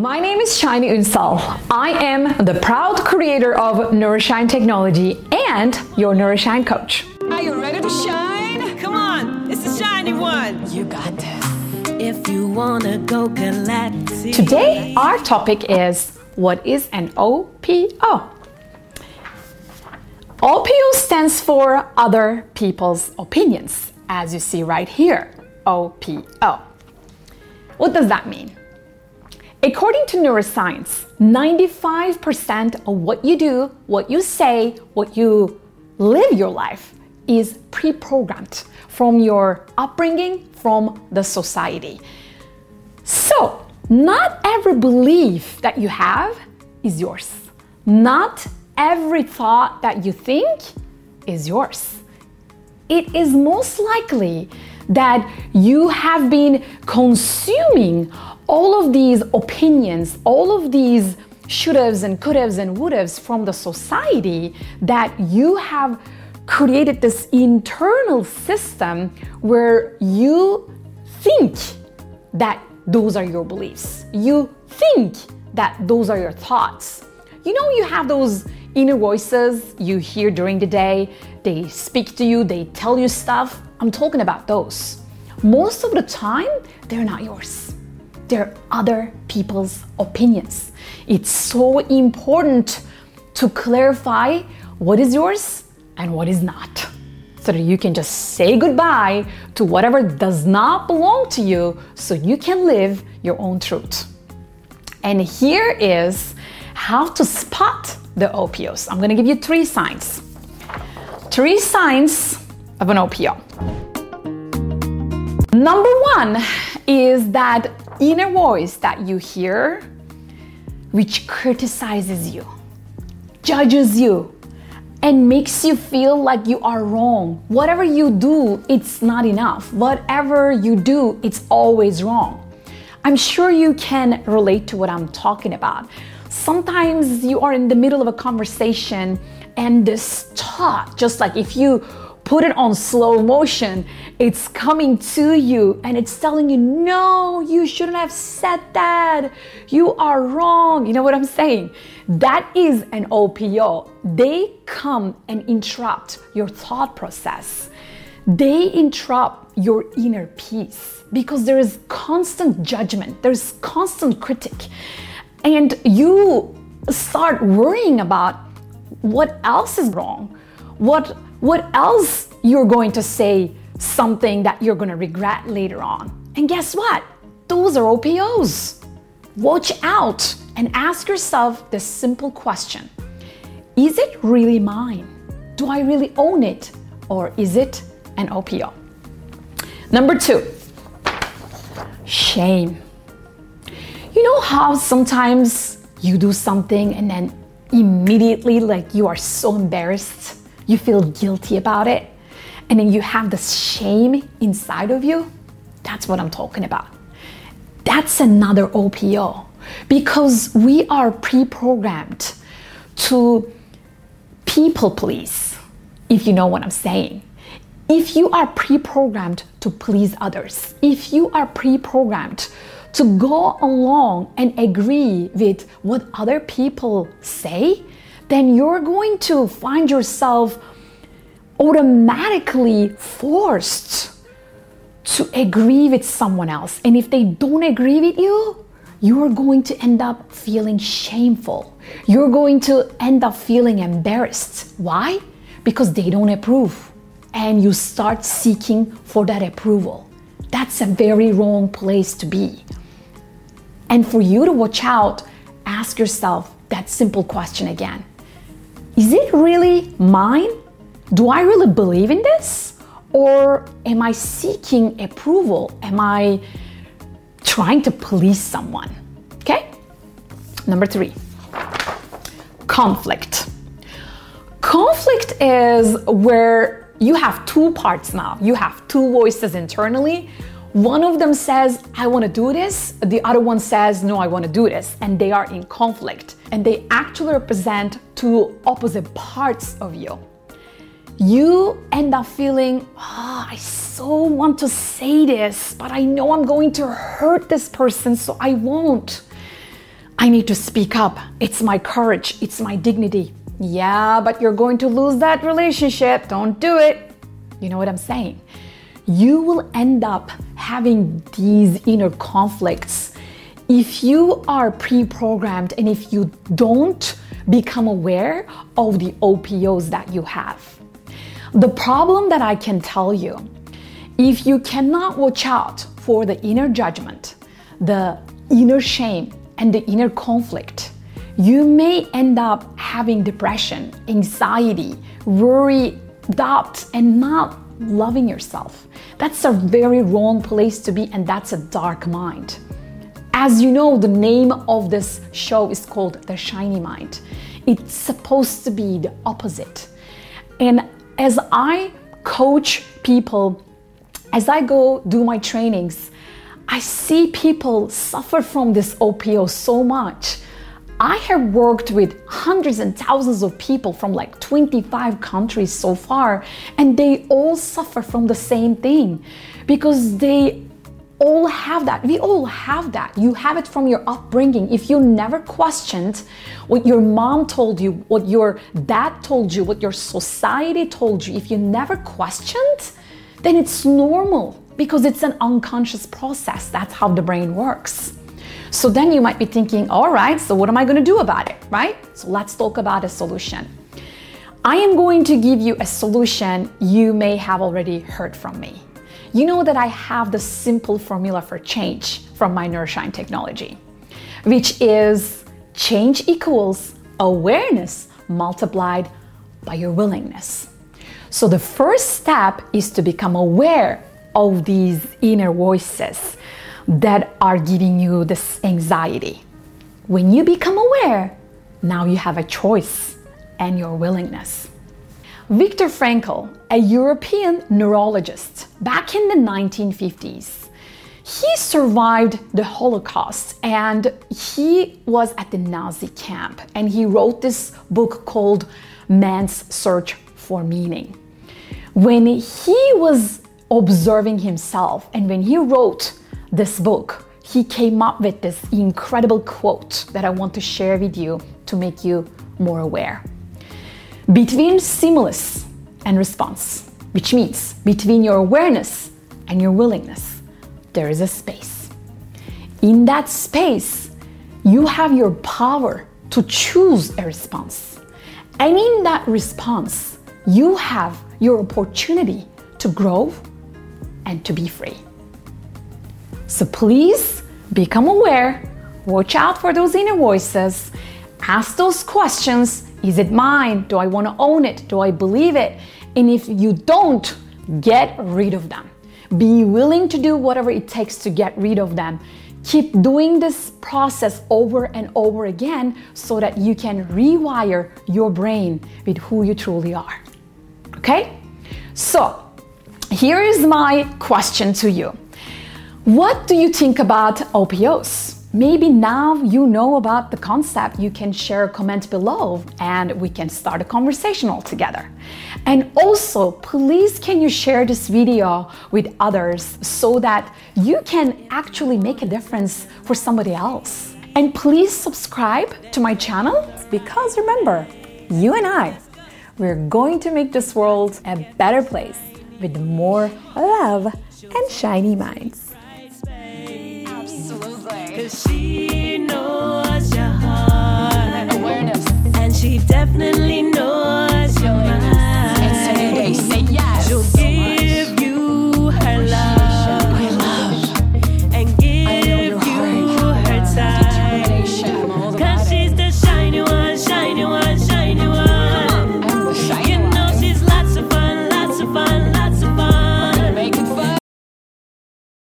My name is Shiny Unsal. I am the proud creator of Nourishine Technology and your Nourishine coach. Are you ready to shine? Come on, it's the shiny one. You got this. If you wanna go galactic. Today, our topic is what is an OPO? OPO stands for other people's opinions, as you see right here. OPO. What does that mean? According to neuroscience, 95% of what you do, what you say, what you live your life is pre programmed from your upbringing, from the society. So, not every belief that you have is yours. Not every thought that you think is yours. It is most likely that you have been consuming all of these opinions, all of these should haves and could haves and would haves from the society that you have created this internal system where you think that those are your beliefs. You think that those are your thoughts. You know, you have those inner voices you hear during the day, they speak to you, they tell you stuff. I'm talking about those. Most of the time, they're not yours they're other people's opinions. It's so important to clarify what is yours and what is not so that you can just say goodbye to whatever does not belong to you so you can live your own truth. And here is how to spot the OPOs. I'm to give you three signs. Three signs of an OPO. Number one is that inner voice that you hear, which criticizes you, judges you, and makes you feel like you are wrong. Whatever you do, it's not enough. Whatever you do, it's always wrong. I'm sure you can relate to what I'm talking about. Sometimes you are in the middle of a conversation and this thought, just like if you put it on slow motion, it's coming to you and it's telling you, no, you shouldn't have said that. You are wrong. You know what I'm saying? That is an OPO. They come and interrupt your thought process. They interrupt your inner peace because there is constant judgment, there's constant critic. And you start worrying about what else is wrong, what what else you're going to say something that you're going to regret later on. And guess what? Those are OPOs. Watch out and ask yourself this simple question Is it really mine? Do I really own it? Or is it an OPO? Number two, shame. You know how sometimes you do something and then immediately, like, you are so embarrassed? You feel guilty about it, and then you have this shame inside of you, that's what I'm talking about. That's another OPO because we are pre programmed to people please, if you know what I'm saying. If you are pre programmed to please others, if you are pre programmed to go along and agree with what other people say, then you're going to find yourself automatically forced to agree with someone else. And if they don't agree with you, you're going to end up feeling shameful. You're going to end up feeling embarrassed. Why? Because they don't approve. And you start seeking for that approval. That's a very wrong place to be. And for you to watch out, ask yourself that simple question again is it really mine? Do I really believe in this? Or am I seeking approval? Am I trying to please someone? Okay? Number three, conflict. Conflict is where you have two parts now. You have two voices internally. One of them says, I want to do this. The other one says, No, I want to do this. And they are in conflict and they actually represent two opposite parts of you. You end up feeling, oh, I so want to say this, but I know I'm going to hurt this person, so I won't. I need to speak up. It's my courage, it's my dignity. Yeah, but you're going to lose that relationship. Don't do it. You know what I'm saying? You will end up having these inner conflicts if you are pre programmed and if you don't become aware of the OPOs that you have. The problem that I can tell you, if you cannot watch out for the inner judgment, the inner shame, and the inner conflict, you may end up having depression, anxiety, worry, doubt, and not loving yourself. That's a very wrong place to be, and that's a dark mind. As you know, the name of this show is called The Shiny Mind. It's supposed to be the opposite. And as I coach people, as I go do my trainings, I see people suffer from this OPO so much. I have worked with hundreds and thousands of people from like 25 countries so far, and they all suffer from the same thing because they all have that. We all have that. You have it from your upbringing. If you never questioned what your mom told you, what your dad told you, what your society told you, if you never questioned, then it's normal because it's an unconscious process. That's how the brain works. So then you might be thinking, all right, so what am I going to do about it, right? So let's talk about a solution. I am going to give you a solution you may have already heard from me. You know that I have the simple formula for change from my Nourishine technology, which is change equals awareness multiplied by your willingness. So the first step is to become aware of these inner voices that are giving you this anxiety. When you become aware, now you have a choice and your willingness. Viktor Frankl, a European neurologist back in the 1950s, he survived the Holocaust and he was at the Nazi camp and he wrote this book called Man's Search for Meaning. When he was observing himself and when he wrote this book, he came up with this incredible quote that I want to share with you to make you more aware. Between stimulus and response, which means between your awareness and your willingness, there is a space. In that space, you have your power to choose a response. And in that response, you have your opportunity to grow and to be free. So please become aware, watch out for those inner voices, ask those questions Is it mine? Do I want to own it? Do I believe it? And if you don't, get rid of them. Be willing to do whatever it takes to get rid of them. Keep doing this process over and over again so that you can rewire your brain with who you truly are. Okay? So, here is my question to you. What do you think about OPOs? Maybe now you know about the concept, you can share a comment below and we can start a conversation all together. And also, please can you share this video with others so that you can actually make a difference for somebody else. And please subscribe to my channel because remember, you and I, we're going to make this world a better place with more love and shiny minds. She